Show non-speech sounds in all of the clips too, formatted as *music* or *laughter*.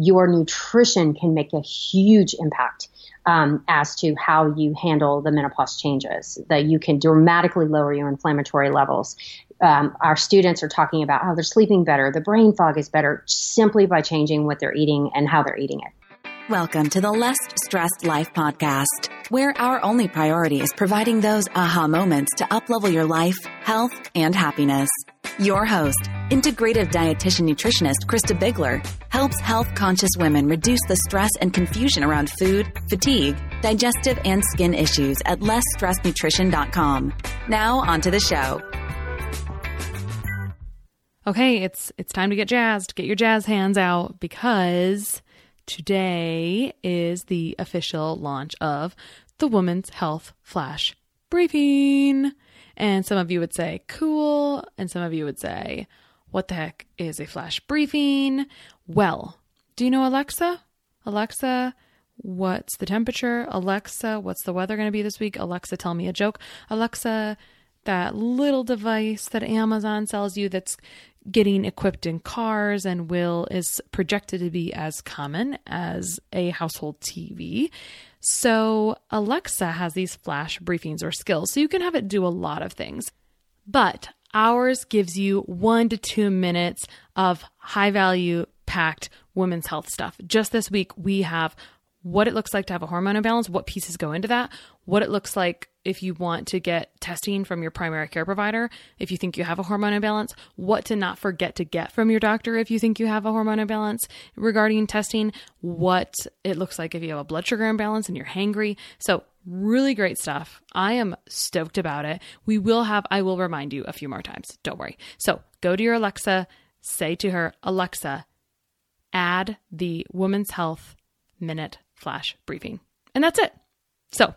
your nutrition can make a huge impact um, as to how you handle the menopause changes. That you can dramatically lower your inflammatory levels. Um, our students are talking about how they're sleeping better, the brain fog is better simply by changing what they're eating and how they're eating it. Welcome to the Less Stressed Life podcast, where our only priority is providing those aha moments to uplevel your life, health, and happiness. Your host, integrative dietitian nutritionist Christa Biegler, helps health conscious women reduce the stress and confusion around food, fatigue, digestive, and skin issues at lessstressednutrition.com. Now, on to the show. Okay, it's it's time to get jazzed. Get your jazz hands out because Today is the official launch of the Women's Health Flash Briefing. And some of you would say, cool. And some of you would say, what the heck is a flash briefing? Well, do you know Alexa? Alexa, what's the temperature? Alexa, what's the weather going to be this week? Alexa, tell me a joke. Alexa, that little device that Amazon sells you that's getting equipped in cars and will is projected to be as common as a household TV. So, Alexa has these flash briefings or skills, so you can have it do a lot of things. But ours gives you one to two minutes of high value packed women's health stuff. Just this week, we have what it looks like to have a hormone imbalance, what pieces go into that, what it looks like if you want to get testing from your primary care provider, if you think you have a hormone imbalance, what to not forget to get from your doctor if you think you have a hormone imbalance regarding testing, what it looks like if you have a blood sugar imbalance and you're hangry. So, really great stuff. I am stoked about it. We will have, I will remind you a few more times. Don't worry. So, go to your Alexa, say to her, Alexa, add the Women's Health Minute flash briefing. And that's it. So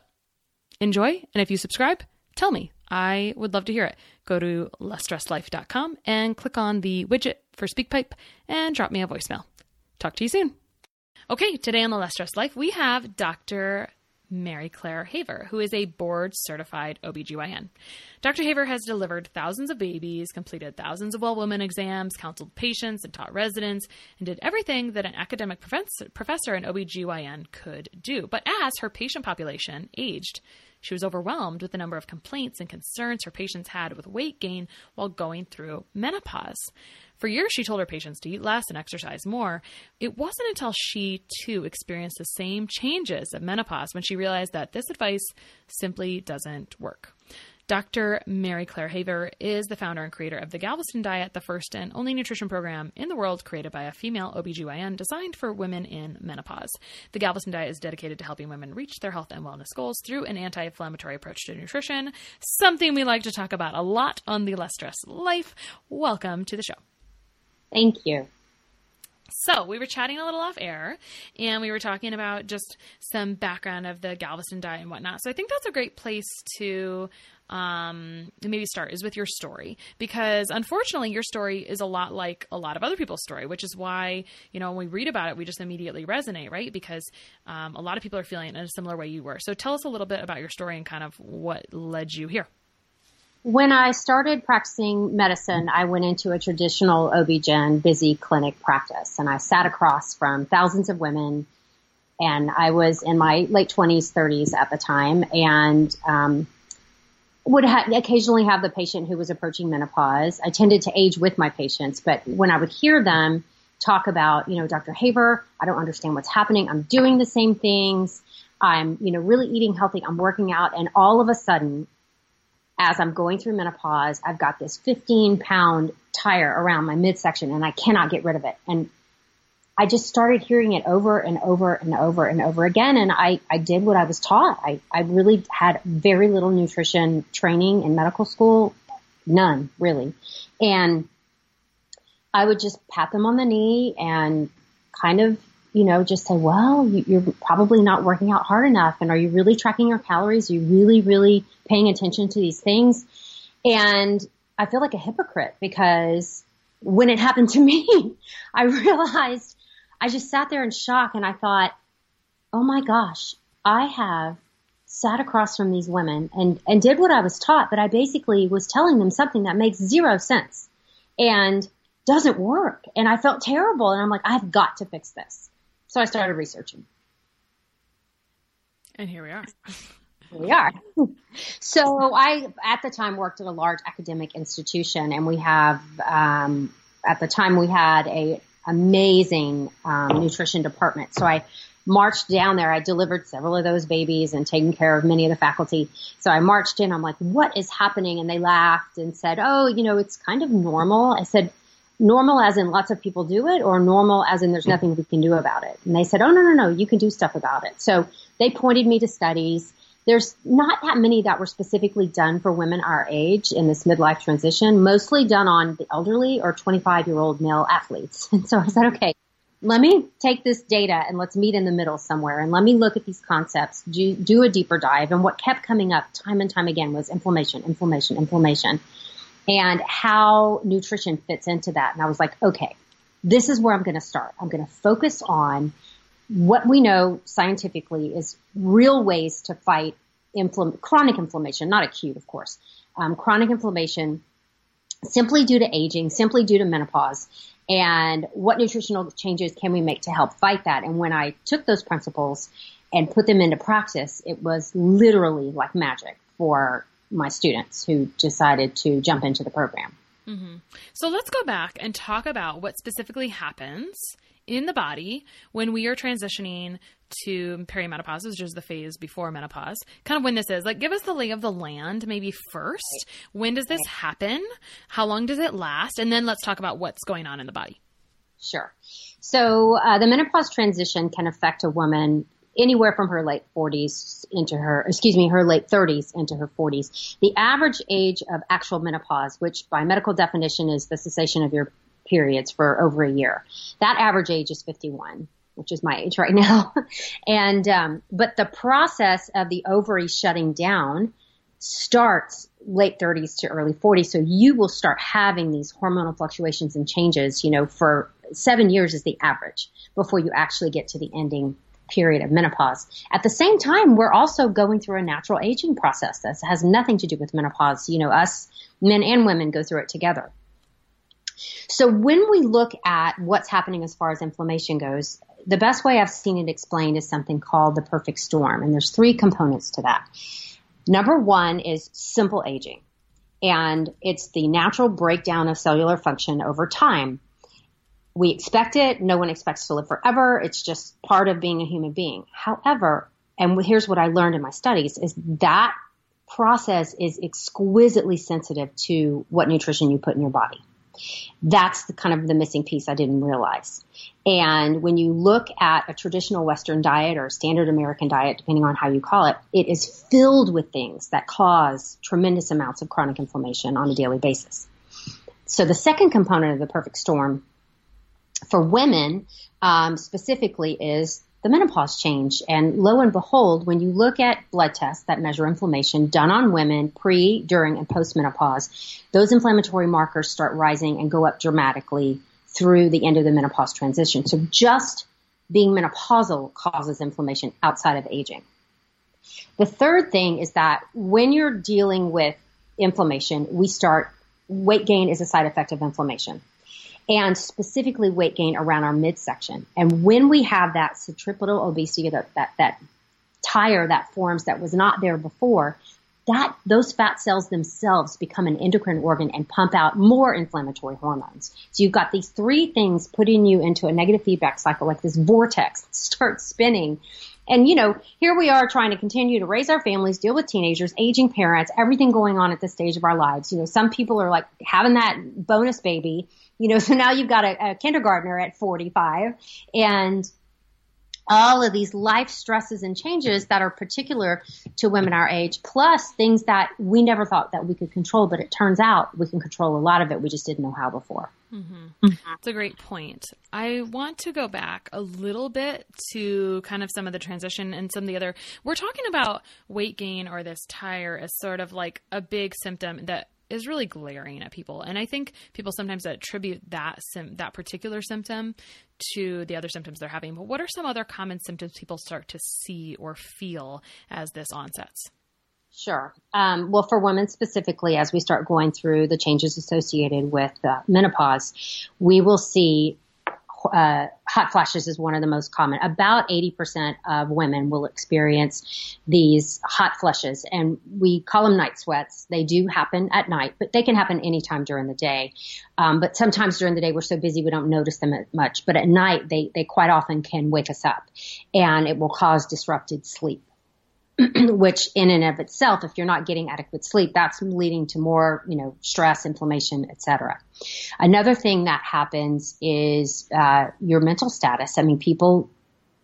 enjoy. And if you subscribe, tell me. I would love to hear it. Go to lessstressedlife.com and click on the widget for SpeakPipe and drop me a voicemail. Talk to you soon. Okay, today on the Less Stressed Life, we have Dr. Mary Claire Haver, who is a board certified OBGYN. Dr. Haver has delivered thousands of babies, completed thousands of well woman exams, counseled patients, and taught residents, and did everything that an academic professor in OBGYN could do. But as her patient population aged, she was overwhelmed with the number of complaints and concerns her patients had with weight gain while going through menopause. For years, she told her patients to eat less and exercise more. It wasn't until she, too, experienced the same changes of menopause when she realized that this advice simply doesn't work. Dr. Mary Claire Haver is the founder and creator of the Galveston Diet, the first and only nutrition program in the world created by a female OBGYN designed for women in menopause. The Galveston Diet is dedicated to helping women reach their health and wellness goals through an anti inflammatory approach to nutrition, something we like to talk about a lot on the Less Stress Life. Welcome to the show. Thank you. So, we were chatting a little off air and we were talking about just some background of the Galveston diet and whatnot. So, I think that's a great place to um, maybe start is with your story because unfortunately your story is a lot like a lot of other people's story, which is why you know when we read about it we just immediately resonate, right? Because um, a lot of people are feeling in a similar way you were. So tell us a little bit about your story and kind of what led you here. When I started practicing medicine, I went into a traditional OB-GYN busy clinic practice and I sat across from thousands of women and I was in my late 20s, 30s at the time, and um, would ha- occasionally have the patient who was approaching menopause. I tended to age with my patients, but when I would hear them talk about, you know, Dr. Haver, I don't understand what's happening. I'm doing the same things. I'm, you know, really eating healthy. I'm working out. And all of a sudden, as I'm going through menopause, I've got this 15 pound tire around my midsection and I cannot get rid of it. And I just started hearing it over and over and over and over again. And I, I did what I was taught. I, I really had very little nutrition training in medical school. None, really. And I would just pat them on the knee and kind of, you know, just say, well, you're probably not working out hard enough. And are you really tracking your calories? Are you really, really paying attention to these things? And I feel like a hypocrite because when it happened to me, *laughs* I realized I just sat there in shock and I thought, oh my gosh, I have sat across from these women and, and did what I was taught, but I basically was telling them something that makes zero sense and doesn't work. And I felt terrible. And I'm like, I've got to fix this. So I started researching. And here we are. Here we are. *laughs* so I, at the time, worked at a large academic institution, and we have, um, at the time, we had a amazing um, nutrition department. So I marched down there. I delivered several of those babies and taken care of many of the faculty. So I marched in. I'm like, what is happening? And they laughed and said, oh, you know, it's kind of normal. I said, normal as in lots of people do it or normal as in there's nothing we can do about it. And they said, oh, no, no, no, you can do stuff about it. So they pointed me to studies there's not that many that were specifically done for women our age in this midlife transition, mostly done on the elderly or 25 year old male athletes. *laughs* And so I said, okay, let me take this data and let's meet in the middle somewhere and let me look at these concepts, do, do a deeper dive. And what kept coming up time and time again was inflammation, inflammation, inflammation and how nutrition fits into that. And I was like, okay, this is where I'm going to start. I'm going to focus on what we know scientifically is real ways to fight infl- chronic inflammation, not acute, of course, um, chronic inflammation simply due to aging, simply due to menopause, and what nutritional changes can we make to help fight that? And when I took those principles and put them into practice, it was literally like magic for my students who decided to jump into the program. Mm-hmm. So let's go back and talk about what specifically happens in the body when we are transitioning to perimenopause, which is the phase before menopause. Kind of when this is. Like, give us the lay of the land maybe first. When does this happen? How long does it last? And then let's talk about what's going on in the body. Sure. So uh, the menopause transition can affect a woman anywhere from her late 40s into her, excuse me, her late 30s into her 40s. The average age of actual menopause, which by medical definition is the cessation of your periods for over a year. That average age is 51, which is my age right now. *laughs* and, um, but the process of the ovary shutting down starts late 30s to early 40s. So you will start having these hormonal fluctuations and changes, you know, for seven years is the average before you actually get to the ending period of menopause. At the same time, we're also going through a natural aging process. This has nothing to do with menopause. You know, us men and women go through it together. So when we look at what's happening as far as inflammation goes, the best way I've seen it explained is something called the perfect storm. And there's three components to that. Number one is simple aging. And it's the natural breakdown of cellular function over time. We expect it. No one expects to live forever. It's just part of being a human being. However, and here's what I learned in my studies is that process is exquisitely sensitive to what nutrition you put in your body. That's the kind of the missing piece I didn't realize. And when you look at a traditional Western diet or standard American diet, depending on how you call it, it is filled with things that cause tremendous amounts of chronic inflammation on a daily basis. So the second component of the perfect storm for women um, specifically is the menopause change. And lo and behold, when you look at blood tests that measure inflammation done on women pre, during, and post menopause, those inflammatory markers start rising and go up dramatically through the end of the menopause transition. So just being menopausal causes inflammation outside of aging. The third thing is that when you're dealing with inflammation, we start weight gain is a side effect of inflammation. And specifically weight gain around our midsection. And when we have that centripetal obesity, that, that, that tire that forms that was not there before, that those fat cells themselves become an endocrine organ and pump out more inflammatory hormones. So you've got these three things putting you into a negative feedback cycle, like this vortex *laughs* starts spinning. And you know, here we are trying to continue to raise our families, deal with teenagers, aging parents, everything going on at this stage of our lives. You know, some people are like having that bonus baby, you know, *laughs* so now you've got a, a kindergartner at 45 and all of these life stresses and changes that are particular to women our age, plus things that we never thought that we could control, but it turns out we can control a lot of it. We just didn't know how before. Mm-hmm. That's a great point. I want to go back a little bit to kind of some of the transition and some of the other. We're talking about weight gain or this tire as sort of like a big symptom that is really glaring at people. And I think people sometimes attribute that sim- that particular symptom to the other symptoms they're having. But what are some other common symptoms people start to see or feel as this onsets? Sure. Um, well, for women specifically, as we start going through the changes associated with uh, menopause, we will see uh, hot flashes is one of the most common. About 80% of women will experience these hot flushes and we call them night sweats. They do happen at night, but they can happen anytime during the day. Um, but sometimes during the day we're so busy we don't notice them much. But at night they, they quite often can wake us up and it will cause disrupted sleep. *clears throat* which in and of itself, if you're not getting adequate sleep, that's leading to more, you know, stress, inflammation, etc. Another thing that happens is uh, your mental status. I mean, people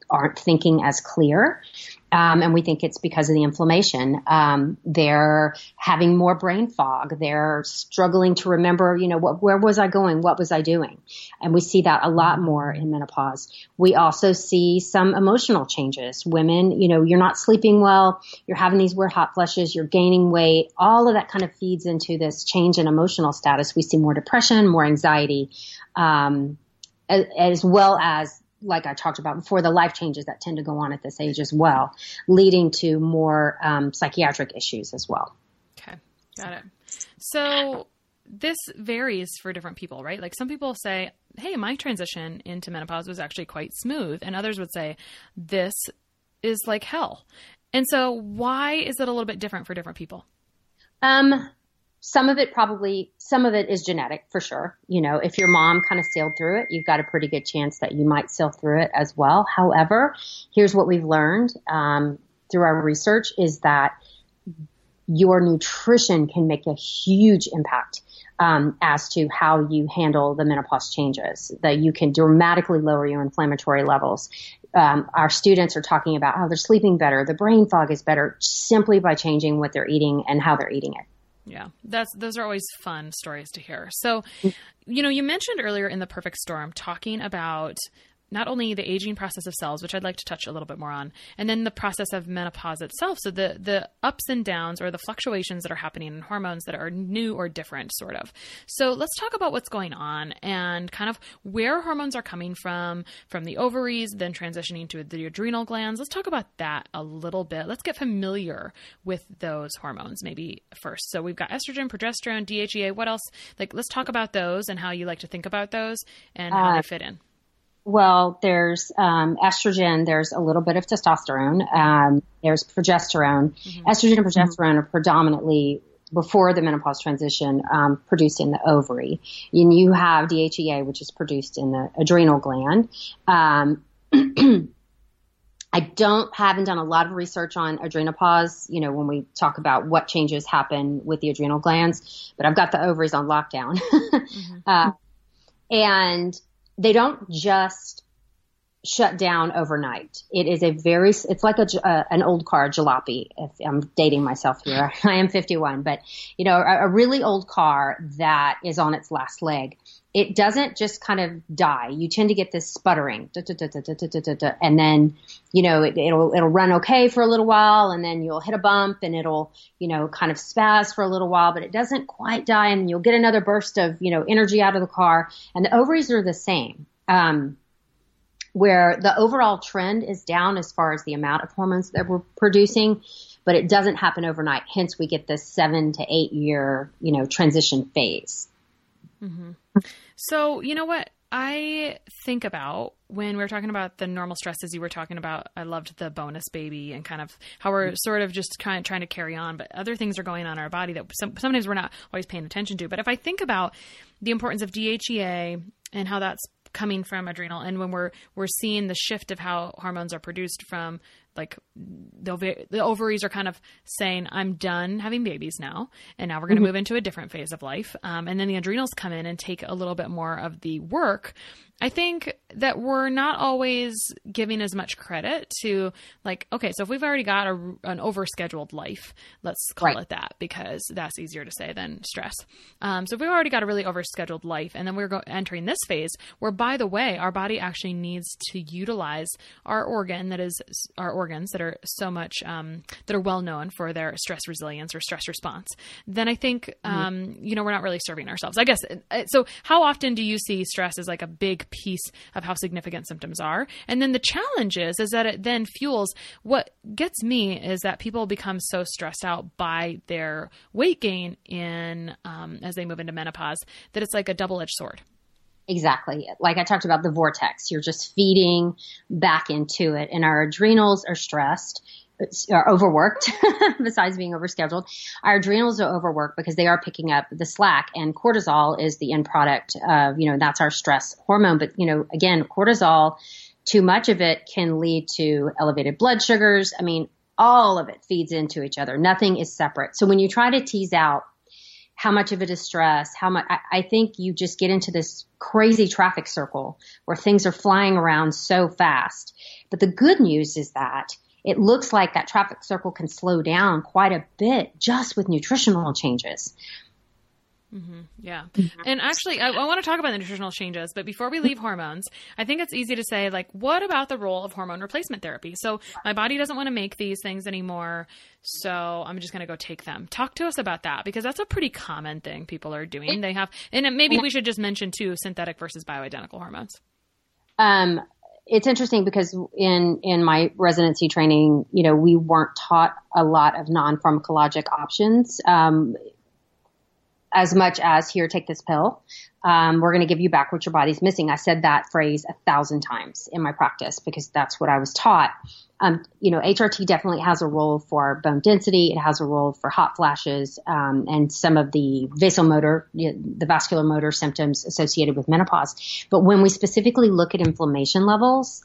aren't thinking as clear. Um, and we think it's because of the inflammation. Um, they're having more brain fog. They're struggling to remember, you know, what, where was I going? What was I doing? And we see that a lot more in menopause. We also see some emotional changes. Women, you know, you're not sleeping well. You're having these weird hot flushes. You're gaining weight. All of that kind of feeds into this change in emotional status. We see more depression, more anxiety, um, as, as well as like I talked about before, the life changes that tend to go on at this age as well, leading to more um, psychiatric issues as well. Okay, got it. So this varies for different people, right? Like some people say, hey, my transition into menopause was actually quite smooth, and others would say, this is like hell. And so, why is it a little bit different for different people? Um, some of it probably, some of it is genetic for sure. You know, if your mom kind of sailed through it, you've got a pretty good chance that you might sail through it as well. However, here's what we've learned um, through our research is that your nutrition can make a huge impact um, as to how you handle the menopause changes. That you can dramatically lower your inflammatory levels. Um, our students are talking about how they're sleeping better, the brain fog is better simply by changing what they're eating and how they're eating it. Yeah, that's those are always fun stories to hear. So, you know, you mentioned earlier in the perfect storm talking about not only the aging process of cells, which I'd like to touch a little bit more on, and then the process of menopause itself. So the the ups and downs or the fluctuations that are happening in hormones that are new or different, sort of. So let's talk about what's going on and kind of where hormones are coming from, from the ovaries, then transitioning to the adrenal glands. Let's talk about that a little bit. Let's get familiar with those hormones maybe first. So we've got estrogen, progesterone, DHEA. What else? Like let's talk about those and how you like to think about those and how uh, they fit in. Well, there's um, estrogen. There's a little bit of testosterone. Um, there's progesterone. Mm-hmm. Estrogen and progesterone mm-hmm. are predominantly before the menopause transition um, produced in the ovary. And you have DHEA, which is produced in the adrenal gland. Um, *clears throat* I don't haven't done a lot of research on adrenopause, you know, when we talk about what changes happen with the adrenal glands, but I've got the ovaries on lockdown. *laughs* mm-hmm. uh, and they don't just shut down overnight. It is a very, it's like a, uh, an old car, jalopy. If I'm dating myself here, *laughs* I am 51, but you know, a, a, really old car that is on its last leg. It doesn't just kind of die. You tend to get this sputtering, and then you know it, will it'll run okay for a little while, and then you'll hit a bump, and it'll you know kind of spaz for a little while, but it doesn't quite die, and you'll get another burst of you know energy out of the car. And the ovaries are the same. Um, where the overall trend is down as far as the amount of hormones that we're producing, but it doesn't happen overnight. Hence, we get this seven to eight year, you know, transition phase. Mm-hmm. So, you know what? I think about when we were talking about the normal stresses you were talking about. I loved the bonus baby and kind of how we're sort of just kind of trying to carry on, but other things are going on in our body that some, sometimes we're not always paying attention to. But if I think about the importance of DHEA and how that's coming from adrenal and when we're we're seeing the shift of how hormones are produced from like the, the ovaries are kind of saying i'm done having babies now and now we're going to mm-hmm. move into a different phase of life um, and then the adrenals come in and take a little bit more of the work I think that we're not always giving as much credit to like okay, so if we've already got a, an overscheduled life, let's call right. it that because that's easier to say than stress. Um, so if we've already got a really overscheduled life, and then we're go- entering this phase where, by the way, our body actually needs to utilize our organ that is our organs that are so much um, that are well known for their stress resilience or stress response. Then I think mm-hmm. um, you know we're not really serving ourselves. I guess uh, so. How often do you see stress as like a big piece of how significant symptoms are. And then the challenge is, is that it then fuels what gets me is that people become so stressed out by their weight gain in um, as they move into menopause that it's like a double edged sword. Exactly. Like I talked about the vortex, you're just feeding back into it, and our adrenals are stressed are overworked *laughs* besides being overscheduled. Our adrenals are overworked because they are picking up the slack and cortisol is the end product of, you know, that's our stress hormone. But, you know, again, cortisol, too much of it can lead to elevated blood sugars. I mean, all of it feeds into each other. Nothing is separate. So when you try to tease out how much of it is stress, how much, I, I think you just get into this crazy traffic circle where things are flying around so fast. But the good news is that it looks like that traffic circle can slow down quite a bit just with nutritional changes. Mm-hmm. Yeah. And actually, I, I, want to talk about the nutritional changes, but before we leave hormones, I think it's easy to say, like, what about the role of hormone replacement therapy? So, my body doesn't want to make these things anymore, so I'm just going to go take them. Talk to us about that because that's a pretty common thing people are doing. They have, and maybe we should just mention too synthetic versus bioidentical hormones. Um, it's interesting because in in my residency training, you know, we weren't taught a lot of non pharmacologic options. Um, as much as here, take this pill. Um, we're going to give you back what your body's missing. I said that phrase a thousand times in my practice because that's what I was taught. Um, you know, HRT definitely has a role for bone density. It has a role for hot flashes um, and some of the vasomotor, the vascular motor symptoms associated with menopause. But when we specifically look at inflammation levels,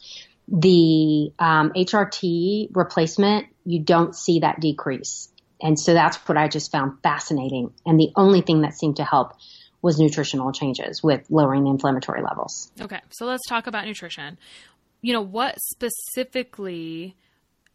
the um, HRT replacement, you don't see that decrease. And so that's what I just found fascinating. And the only thing that seemed to help was nutritional changes with lowering the inflammatory levels. Okay, so let's talk about nutrition. You know, what specifically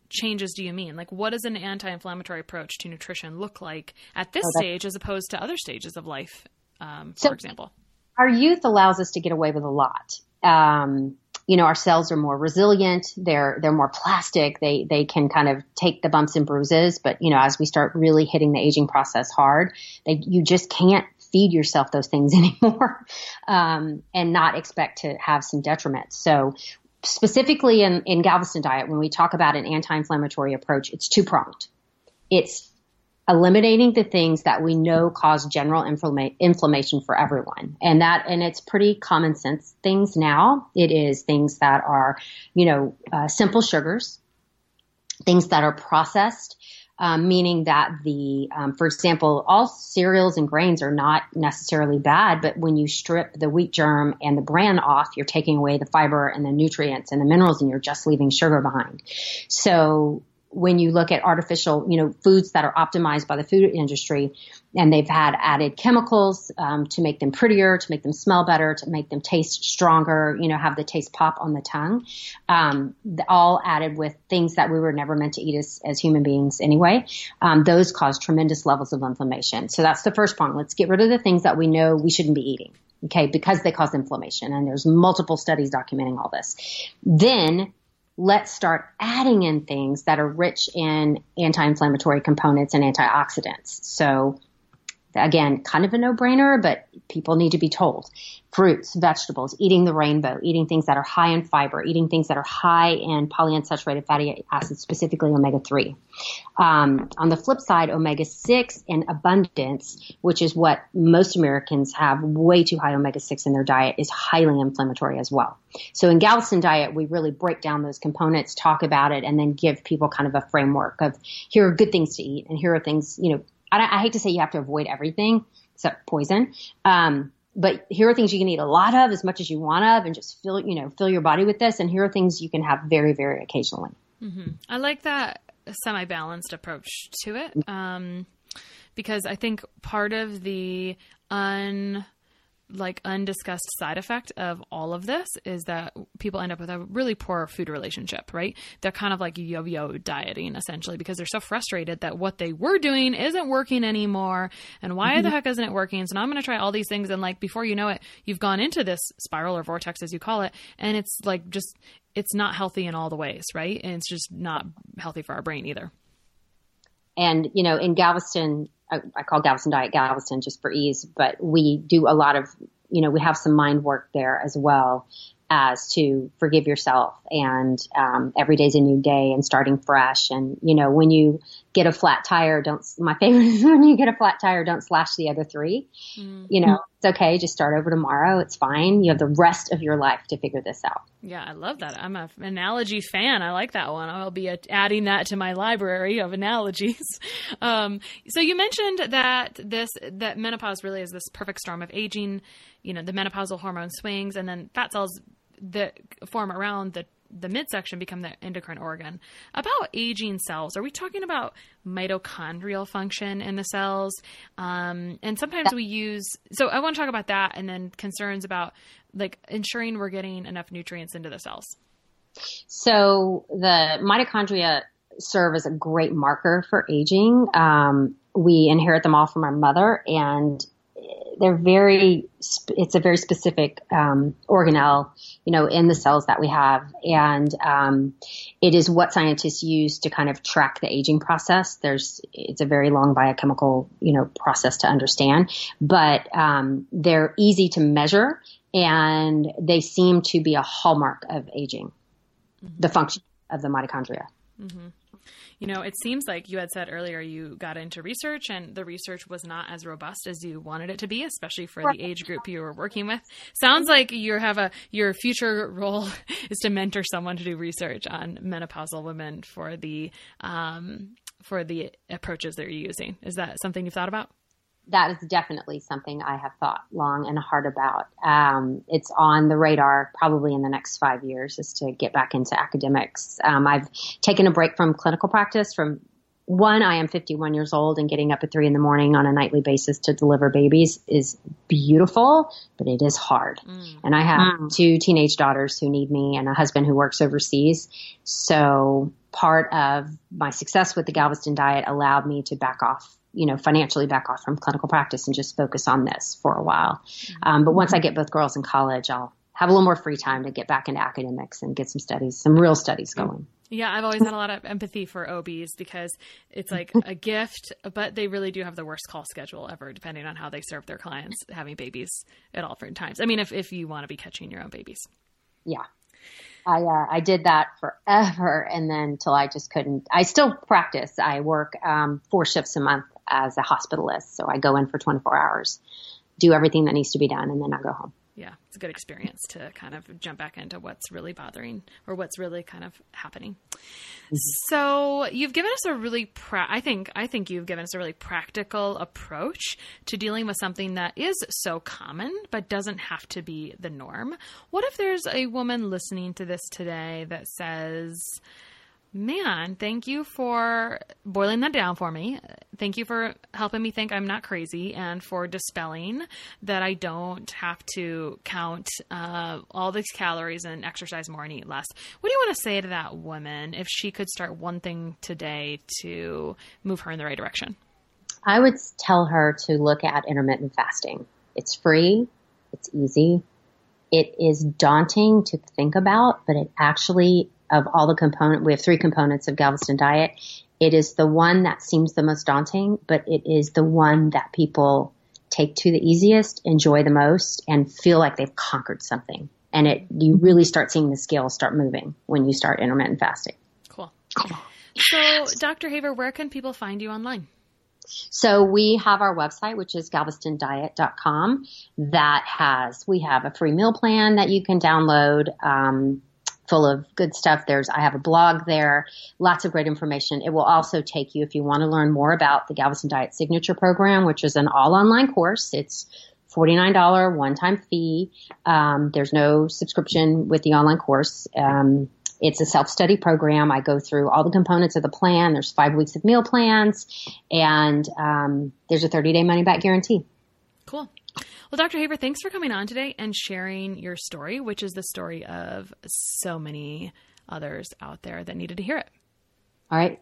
changes do you mean? Like, what does an anti inflammatory approach to nutrition look like at this oh, stage as opposed to other stages of life, um, for so example? Our youth allows us to get away with a lot. Um, you know, our cells are more resilient. They're, they're more plastic. They, they can kind of take the bumps and bruises. But, you know, as we start really hitting the aging process hard, they, you just can't feed yourself those things *laughs* anymore, um, and not expect to have some detriment. So specifically in, in Galveston diet, when we talk about an anti-inflammatory approach, it's two pronged. It's eliminating the things that we know cause general inflama- inflammation for everyone. And that, and it's pretty common sense things now. It is things that are, you know, uh, simple sugars, things that are processed, um, meaning that the, um, for example, all cereals and grains are not necessarily bad, but when you strip the wheat germ and the bran off, you're taking away the fiber and the nutrients and the minerals, and you're just leaving sugar behind. So when you look at artificial, you know, foods that are optimized by the food industry, and they've had added chemicals um, to make them prettier, to make them smell better, to make them taste stronger, you know, have the taste pop on the tongue, um, all added with things that we were never meant to eat as, as human beings anyway. Um, those cause tremendous levels of inflammation. So that's the first prong. Let's get rid of the things that we know we shouldn't be eating. Okay, because they cause inflammation, and there's multiple studies documenting all this. Then let's start adding in things that are rich in anti-inflammatory components and antioxidants. So Again, kind of a no brainer, but people need to be told. Fruits, vegetables, eating the rainbow, eating things that are high in fiber, eating things that are high in polyunsaturated fatty acids, specifically omega 3. Um, on the flip side, omega 6 in abundance, which is what most Americans have way too high omega 6 in their diet, is highly inflammatory as well. So in Galveston Diet, we really break down those components, talk about it, and then give people kind of a framework of here are good things to eat and here are things, you know, I, I hate to say you have to avoid everything except poison. Um, but here are things you can eat a lot of as much as you want of and just fill, you know, fill your body with this. And here are things you can have very, very occasionally. Mm-hmm. I like that semi balanced approach to it. Um, because I think part of the un like undiscussed side effect of all of this is that people end up with a really poor food relationship, right? They're kind of like yo-yo dieting essentially because they're so frustrated that what they were doing isn't working anymore. And why mm-hmm. the heck isn't it working? So now I'm going to try all these things. And like before you know it, you've gone into this spiral or vortex as you call it. And it's like just, it's not healthy in all the ways, right? And it's just not healthy for our brain either. And, you know, in Galveston, I, I call Galveston Diet Galveston just for ease, but we do a lot of, you know, we have some mind work there as well as to forgive yourself and um, every day's a new day and starting fresh. And you know when you get a flat tire don't my favorite is when you get a flat tire don't slash the other 3 mm-hmm. you know it's okay just start over tomorrow it's fine you have the rest of your life to figure this out. Yeah i love that i'm an analogy fan i like that one i'll be adding that to my library of analogies. *laughs* Um, so you mentioned that this that menopause really is this perfect storm of aging you know the menopausal hormone swings and then fat cells that form around the the midsection become the endocrine organ. About aging cells, are we talking about mitochondrial function in the cells? Um, and sometimes we use, so I want to talk about that and then concerns about like ensuring we're getting enough nutrients into the cells. So the mitochondria serve as a great marker for aging. Um, we inherit them all from our mother and they're very, it's a very specific um, organelle, you know, in the cells that we have, and um, it is what scientists use to kind of track the aging process. There's, it's a very long biochemical, you know, process to understand, but um, they're easy to measure, and they seem to be a hallmark of aging, mm-hmm. the function of the mitochondria. Mm-hmm. You know, it seems like you had said earlier you got into research and the research was not as robust as you wanted it to be, especially for the age group you were working with. Sounds like you have a your future role *laughs* is to mentor someone to do research on menopausal women for the um, for the approaches they're using. Is that something you've thought about? That is definitely something I have thought long and hard about. Um, it's on the radar probably in the next five years is to get back into academics. Um, I've taken a break from clinical practice from one, I am 51 years old and getting up at three in the morning on a nightly basis to deliver babies is beautiful, but it is hard. Mm. And I have mm. two teenage daughters who need me and a husband who works overseas. So part of my success with the Galveston diet allowed me to back off you know, financially back off from clinical practice and just focus on this for a while. Um, but once I get both girls in college, I'll have a little more free time to get back into academics and get some studies, some real studies going. Yeah, I've always had a lot of empathy for OBs because it's like a *laughs* gift, but they really do have the worst call schedule ever, depending on how they serve their clients having babies at all different times. I mean, if, if you want to be catching your own babies. Yeah. I uh, I did that forever, and then till I just couldn't. I still practice. I work um, four shifts a month as a hospitalist. So I go in for 24 hours, do everything that needs to be done, and then I go home. Yeah, it's a good experience to kind of jump back into what's really bothering or what's really kind of happening. Mm-hmm. So you've given us a really, pra- I think, I think you've given us a really practical approach to dealing with something that is so common but doesn't have to be the norm. What if there's a woman listening to this today that says, Man, thank you for boiling that down for me. Thank you for helping me think I'm not crazy and for dispelling that I don't have to count uh, all these calories and exercise more and eat less. What do you want to say to that woman if she could start one thing today to move her in the right direction? I would tell her to look at intermittent fasting. It's free, it's easy, it is daunting to think about, but it actually of all the component, we have three components of Galveston diet. It is the one that seems the most daunting, but it is the one that people take to the easiest, enjoy the most, and feel like they've conquered something. And it, you really start seeing the scales start moving when you start intermittent fasting. Cool. So, Dr. Haver, where can people find you online? So we have our website, which is galvestondiet.com that has, we have a free meal plan that you can download. Um, full of good stuff. There's, I have a blog there, lots of great information. It will also take you, if you want to learn more about the Galveston Diet Signature Program, which is an all online course. It's $49 one time fee. Um, there's no subscription with the online course. Um, it's a self-study program. I go through all the components of the plan. There's five weeks of meal plans, and um, there's a 30-day money-back guarantee. Cool. Well, Dr. Haver, thanks for coming on today and sharing your story, which is the story of so many others out there that needed to hear it. All right.